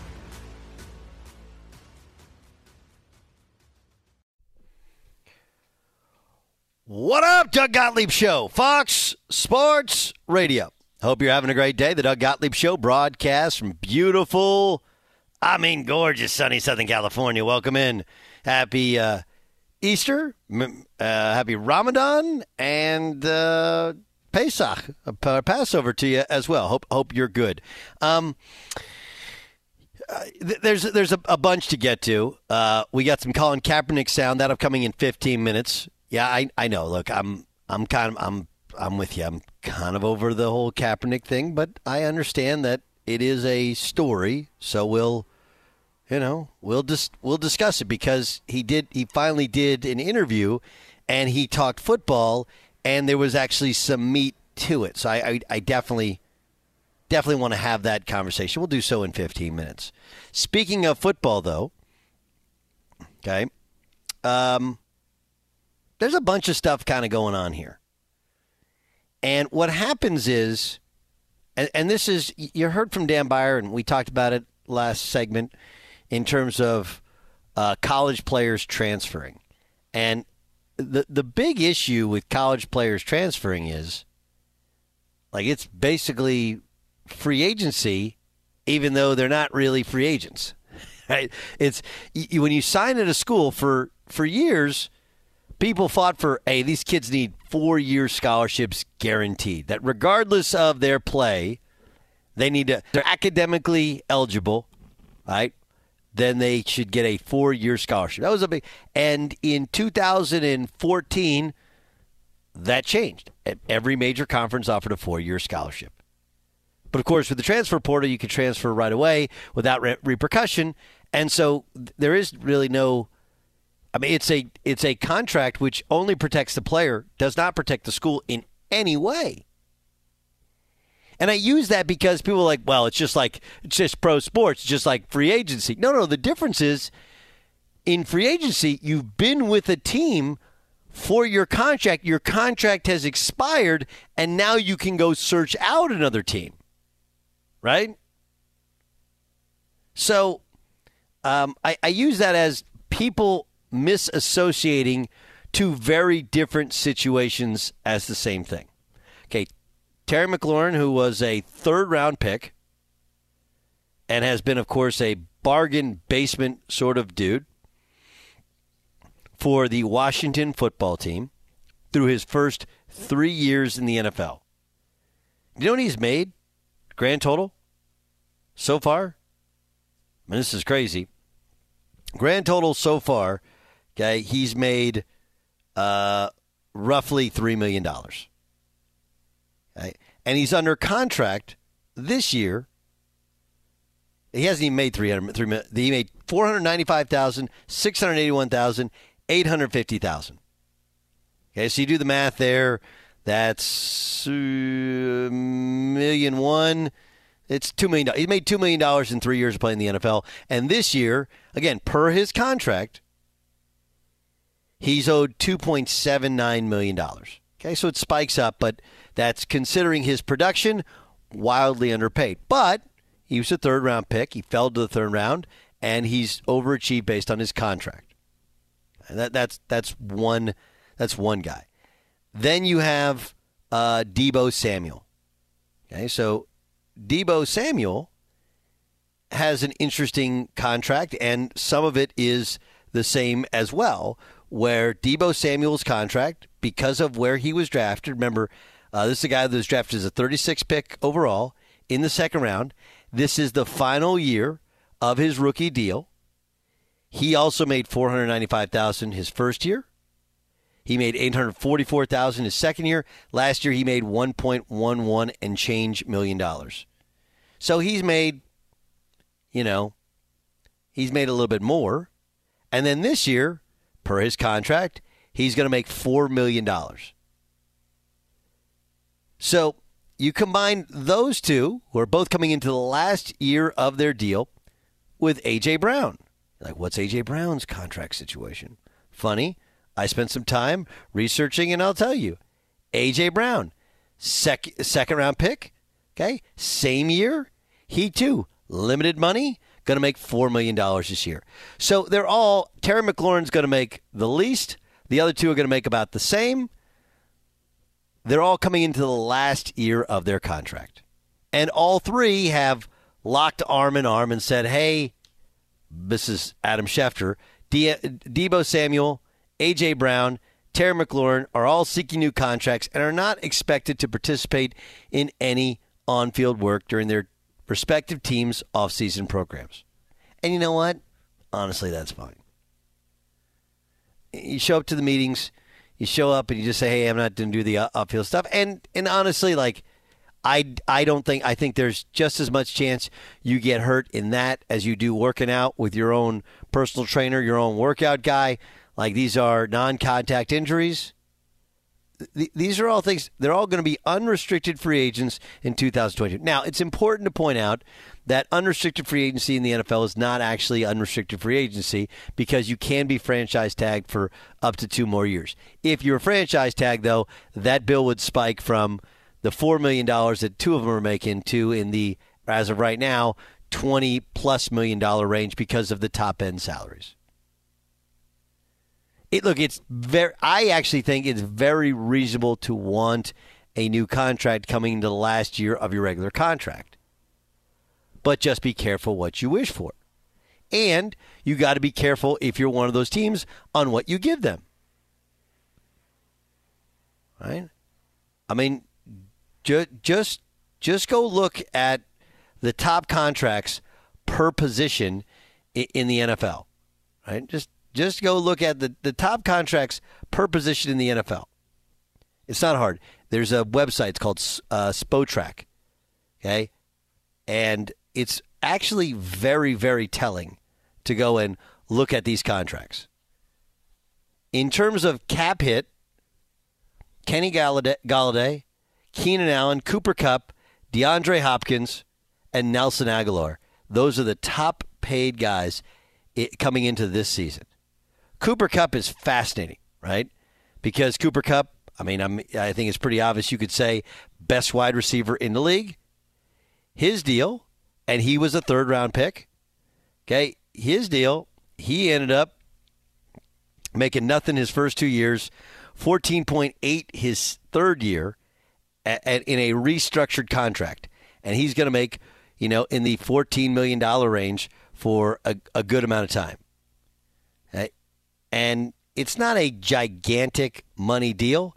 What up, Doug Gottlieb Show, Fox Sports Radio. Hope you're having a great day. The Doug Gottlieb Show broadcast from beautiful, I mean, gorgeous, sunny Southern California. Welcome in. Happy uh, Easter, uh, happy Ramadan, and uh, Pesach, uh, Passover to you as well. Hope hope you're good. Um, uh, th- there's there's a, a bunch to get to. Uh, we got some Colin Kaepernick sound that upcoming in 15 minutes. Yeah, I I know. Look, I'm I'm kind of I'm I'm with you. I'm kind of over the whole Kaepernick thing, but I understand that it is a story. So we'll you know we'll just we'll discuss it because he did he finally did an interview and he talked football and there was actually some meat to it. So I I, I definitely definitely want to have that conversation. We'll do so in 15 minutes. Speaking of football, though, okay, um, there's a bunch of stuff kind of going on here. And what happens is, and, and this is, you heard from Dan Beyer, and we talked about it last segment in terms of uh, college players transferring. And the the big issue with college players transferring is like it's basically free agency, even though they're not really free agents. [LAUGHS] Right? It's you, when you sign at a school for for years, people fought for, hey, these kids need four year scholarships guaranteed. That regardless of their play, they need to they're academically eligible, right? Then they should get a four year scholarship. That was a big and in 2014 that changed. Every major conference offered a four year scholarship. But of course, with the transfer portal, you can transfer right away without re- repercussion, and so there is really no. I mean, it's a it's a contract which only protects the player, does not protect the school in any way. And I use that because people are like, well, it's just like it's just pro sports, just like free agency. No, no, the difference is in free agency, you've been with a team for your contract. Your contract has expired, and now you can go search out another team right? So um, I, I use that as people misassociating two very different situations as the same thing. Okay, Terry McLaurin, who was a third round pick and has been, of course, a bargain basement sort of dude for the Washington football team through his first three years in the NFL. You know what he's made? Grand total so far? I mean, this is crazy. Grand total so far, okay, he's made uh, roughly $3 million. Okay? And he's under contract this year. He hasn't even made 300, 3 million. He made 495,000, 681,000, 850,000. Okay, so you do the math there. That's uh, million one. It's two million. He made two million dollars in three years of playing the NFL, and this year, again, per his contract, he's owed two point seven nine million dollars. Okay, so it spikes up, but that's considering his production wildly underpaid. But he was a third round pick. He fell to the third round, and he's overachieved based on his contract. And that, that's that's one that's one guy. Then you have uh, Deebo Samuel. Okay, so Deebo Samuel has an interesting contract, and some of it is the same as well. Where Deebo Samuel's contract, because of where he was drafted, remember, uh, this is a guy that was drafted as a 36 pick overall in the second round. This is the final year of his rookie deal. He also made 495,000 his first year. He made 844,000 his second year. Last year he made 1.11 and change million dollars. So he's made you know, he's made a little bit more. And then this year, per his contract, he's going to make 4 million dollars. So, you combine those two, who are both coming into the last year of their deal, with A.J. Brown. Like, what's A.J. Brown's contract situation? Funny, I spent some time researching, and I'll tell you. A.J. Brown, sec- second round pick, okay, same year. He too, limited money, going to make $4 million this year. So they're all, Terry McLaurin's going to make the least. The other two are going to make about the same. They're all coming into the last year of their contract. And all three have locked arm in arm and said, hey, this is Adam Schefter, De- Deebo Samuel, A.J. Brown, Terry McLaurin are all seeking new contracts and are not expected to participate in any on field work during their respective teams' offseason programs. And you know what? Honestly, that's fine. You show up to the meetings, you show up and you just say, "Hey, I'm not going to do the uh, upfield stuff." And and honestly, like I I don't think I think there's just as much chance you get hurt in that as you do working out with your own personal trainer, your own workout guy. Like these are non-contact injuries. Th- these are all things. They're all going to be unrestricted free agents in 2022. Now, it's important to point out that unrestricted free agency in the NFL is not actually unrestricted free agency because you can be franchise tagged for up to two more years. If you're franchise tagged, though, that bill would spike from the $4 million that two of them are making to, in the, as of right now, 20 plus million dollar range because of the top end salaries. It, look, it's very. I actually think it's very reasonable to want a new contract coming into the last year of your regular contract. But just be careful what you wish for. And you got to be careful if you're one of those teams on what you give them. Right? I mean, ju- just just go look at the top contracts per position in the NFL. Right? Just just go look at the, the top contracts per position in the NFL. It's not hard. There's a website it's called uh, Spotrac. Okay? And it's actually very, very telling to go and look at these contracts. In terms of cap hit, Kenny Golladay, Golladay Keenan Allen, Cooper Kupp, DeAndre Hopkins, and Nelson Agholor. Those are the top paid guys coming into this season. Cooper Kupp is fascinating, right? Because Cooper Kupp, I mean, I'm, I think it's pretty obvious you could say best wide receiver in the league. His deal, and he was a third round pick. Okay, his deal, he ended up making nothing his first two years, 14.8 his third year at, at, in a restructured contract. And he's going to make, you know, in the $14 million range for a, a good amount of time. And it's not a gigantic money deal.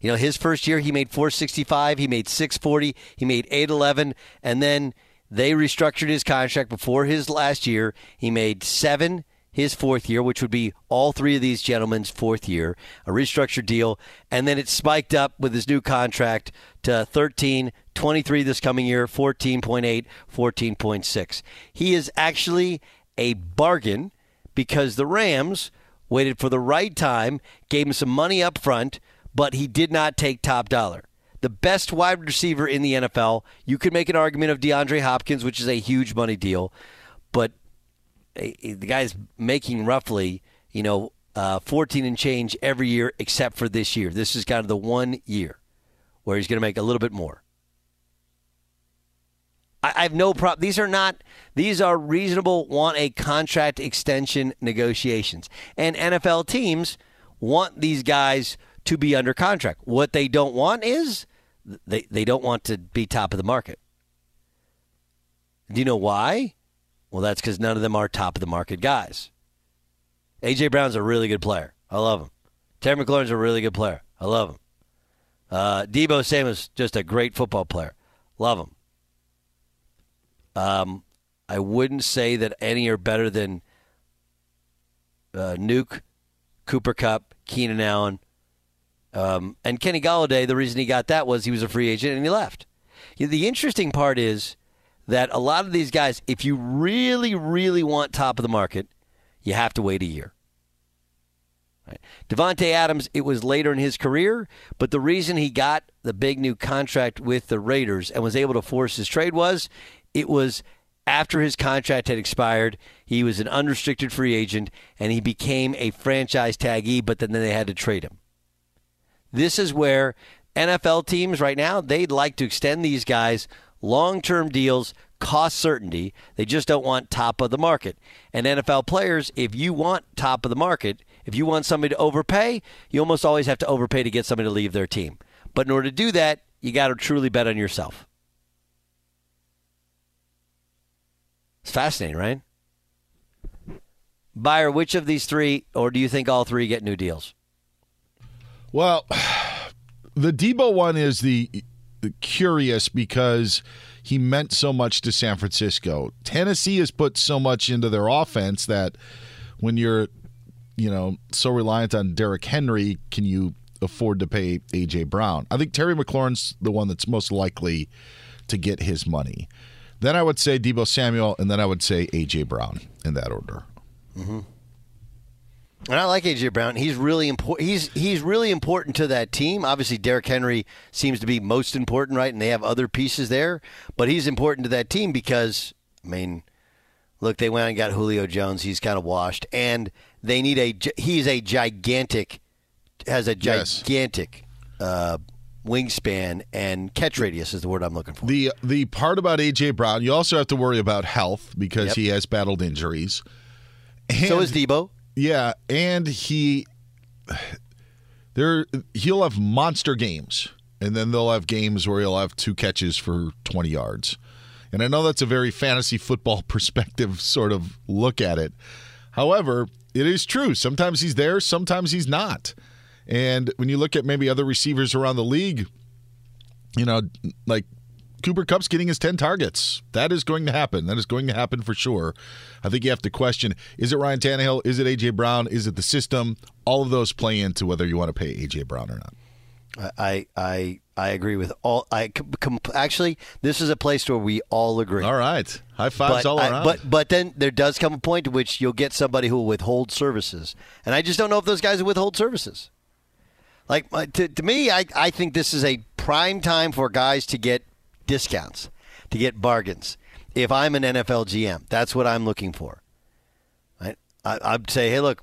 You know, his first year he made 465, he made 640, he made 811, and then they restructured his contract before his last year. He made 7 his fourth year, which would be all three of these gentlemen's fourth year, a restructured deal, and then it spiked up with his new contract to 13, 23 this coming year, 14.8, 14.6. He is actually a bargain because the Rams waited for the right time, gave him some money up front, but he did not take top dollar. The best wide receiver in the NFL, you could make an argument of DeAndre Hopkins, which is a huge money deal, but the guy's making roughly, you know, uh, 14 and change every year except for this year. This is kind of the one year where he's going to make a little bit more. I, I have no problem. These are not. These are reasonable. Want a contract extension negotiations, and NFL teams want these guys to be under contract. What they don't want is they they don't want to be top of the market. Do you know why? Well, that's because none of them are top of the market guys. AJ Brown's a really good player. I love him. Terry McLaurin's a really good player. I love him. Uh, Deebo Samuel's just a great football player. Love him. Um, I wouldn't say that any are better than uh, Nuk, Cooper Kupp, Keenan Allen, um, and Kenny Golladay. The reason he got that was he was a free agent and he left. The interesting part is that a lot of these guys, if you really, really want top of the market, you have to wait a year. Right. Davante Adams, it was later in his career, but the reason he got the big new contract with the Raiders and was able to force his trade was it was after his contract had expired. He was an unrestricted free agent and he became a franchise taggee, but then they had to trade him. This is where NFL teams right now, they'd like to extend these guys long term deals, cost certainty. They just don't want top of the market. And NFL players, if you want top of the market, if you want somebody to overpay, you almost always have to overpay to get somebody to leave their team. But in order to do that, you got to truly bet on yourself. It's fascinating, right? Beyer, which of these three, or do you think all three get new deals? Well, the Deebo one is the, the curious because he meant so much to San Francisco. Tennessee has put so much into their offense that when you're, you know, so reliant on Derrick Henry, can you afford to pay AJ Brown? I think Terry McLaurin's the one that's most likely to get his money. Then I would say Deebo Samuel, and then I would say AJ Brown in that order. Mm-hmm. And I like AJ Brown. He's really important. He's he's really important to that team. Obviously, Derrick Henry seems to be most important, right? And they have other pieces there, but he's important to that team because I mean, look, they went and got Julio Jones. He's kind of washed, and they need a. He's a gigantic, has a gigantic uh, wingspan and catch radius is the word I'm looking for. The the part about AJ Brown, you also have to worry about health because Yep. he has battled injuries. So is Deebo. Yeah, and he there he'll have monster games, and then they'll have games where he'll have two catches for twenty yards. And I know that's a very fantasy football [LAUGHS] perspective sort of look at it. However, it is true. Sometimes he's there, sometimes he's not. And when you look at maybe other receivers around the league, you know, like Cooper Kupp's getting his 10 targets. That is going to happen. That is going to happen for sure. I think you have to question is it Ryan Tannehill? Is it A.J. Brown? Is it the system? All of those play into whether you want to pay A.J. Brown or not. I I I agree with all. I com- actually, this is a place where we all agree. All right, high fives but all I- around. but but then there does come a point at which you'll get somebody who will withhold services, and I just don't know if those guys will withhold services. Like uh, to, to me, I, I think this is a prime time for guys to get discounts, to get bargains. If I'm an NFL GM, that's what I'm looking for. Right? I, I'd say, hey, look,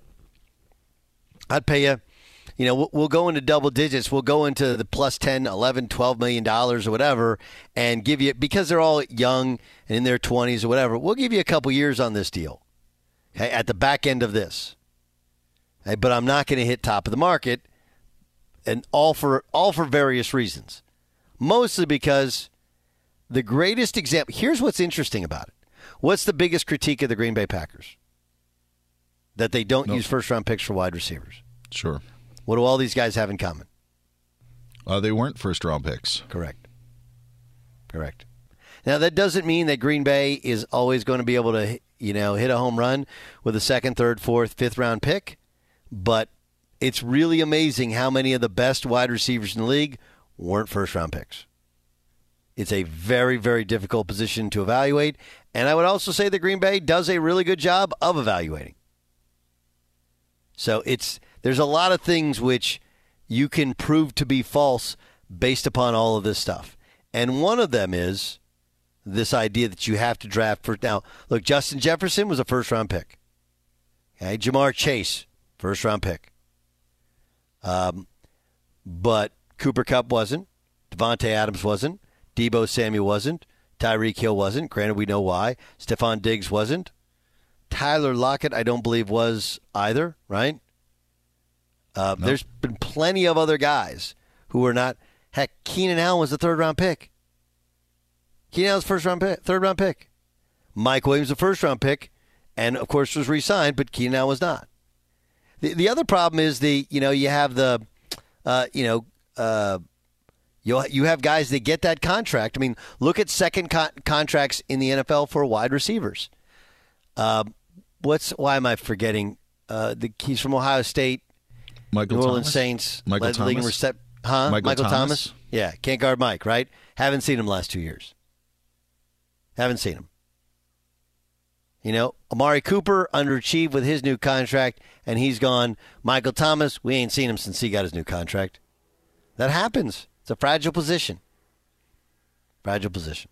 I'd pay you. You know, we'll, we'll go into double digits. We'll go into the plus 10, 11, 12 million dollars or whatever and give you because they're all young and in their 20s or whatever. We'll give you a couple years on this deal. Okay, at the back end of this. Okay, but I'm not going to hit top of the market and all for all for various reasons. Mostly because the greatest example, here's what's interesting about it. What's the biggest critique of the Green Bay Packers? That they don't Nope. use first round picks for wide receivers. Sure. What do all these guys have in common? Uh, they weren't first round picks. Correct. Correct. Now that doesn't mean that Green Bay is always going to be able to, you know, hit a home run with a second, third, fourth, fifth round pick, but it's really amazing how many of the best wide receivers in the league weren't first round picks. It's a very, very difficult position to evaluate, and I would also say that Green Bay does a really good job of evaluating. So it's there's a lot of things which you can prove to be false based upon all of this stuff. And one of them is this idea that you have to draft first. Now, look, Justin Jefferson was a first round pick. Okay, Ja'Marr Chase, first round pick. Um, but Cooper Kupp wasn't. Davante Adams wasn't. Deebo Samuel wasn't. Tyreek Hill wasn't. Granted, we know why. Stefon Diggs wasn't. Tyler Lockett, I don't believe, was either, right? Uh, There's been plenty of other guys who were not. Heck, Keenan Allen was the third round pick. Keenan Allen's first round pick, third round pick. Mike Williams, the first round pick, and of course was re-signed, but Keenan Allen was not. The, the other problem is the you know you have the uh, you know uh, you you have guys that get that contract. I mean, look at second con- contracts in the NFL for wide receivers. Uh, what's why am I forgetting? Uh, the he's from Ohio State. Michael New Orleans Thomas? Saints. Michael led league Thomas? recep- huh? Michael Thomas? Yeah, can't guard Mike, right? Haven't seen him last two years. Haven't seen him. You know, Amari Cooper underachieved with his new contract, and he's gone. Michael Thomas, we ain't seen him since he got his new contract. That happens. It's a fragile position. Fragile position.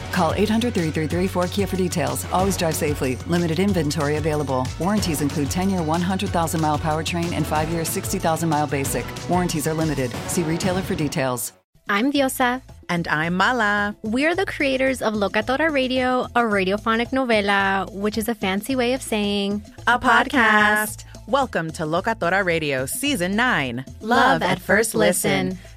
Call 800 333 4KIA for details. Always drive safely. Limited inventory available. Warranties include 10 year 100,000 mile powertrain and 5 year 60,000 mile basic. Warranties are limited. See retailer for details. I'm Diosa. And I'm Mala. We're the creators of Locatora Radio, a radiophonic novela, which is a fancy way of saying a podcast. Welcome to Locatora Radio Season 9 Love, Love at, First listen. listen.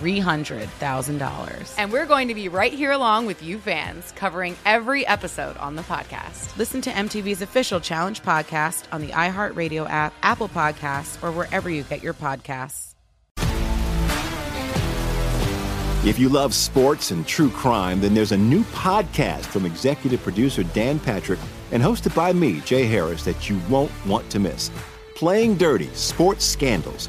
$300,000. And we're going to be right here along with you fans, covering every episode on the podcast. Listen to MTV's official Challenge podcast on the iHeartRadio app, Apple Podcasts, or wherever you get your podcasts. If you love sports and true crime, then there's a new podcast from executive producer Dan Patrick and hosted by me, Jay Harris, that you won't want to miss. Playing Dirty Sports Scandals.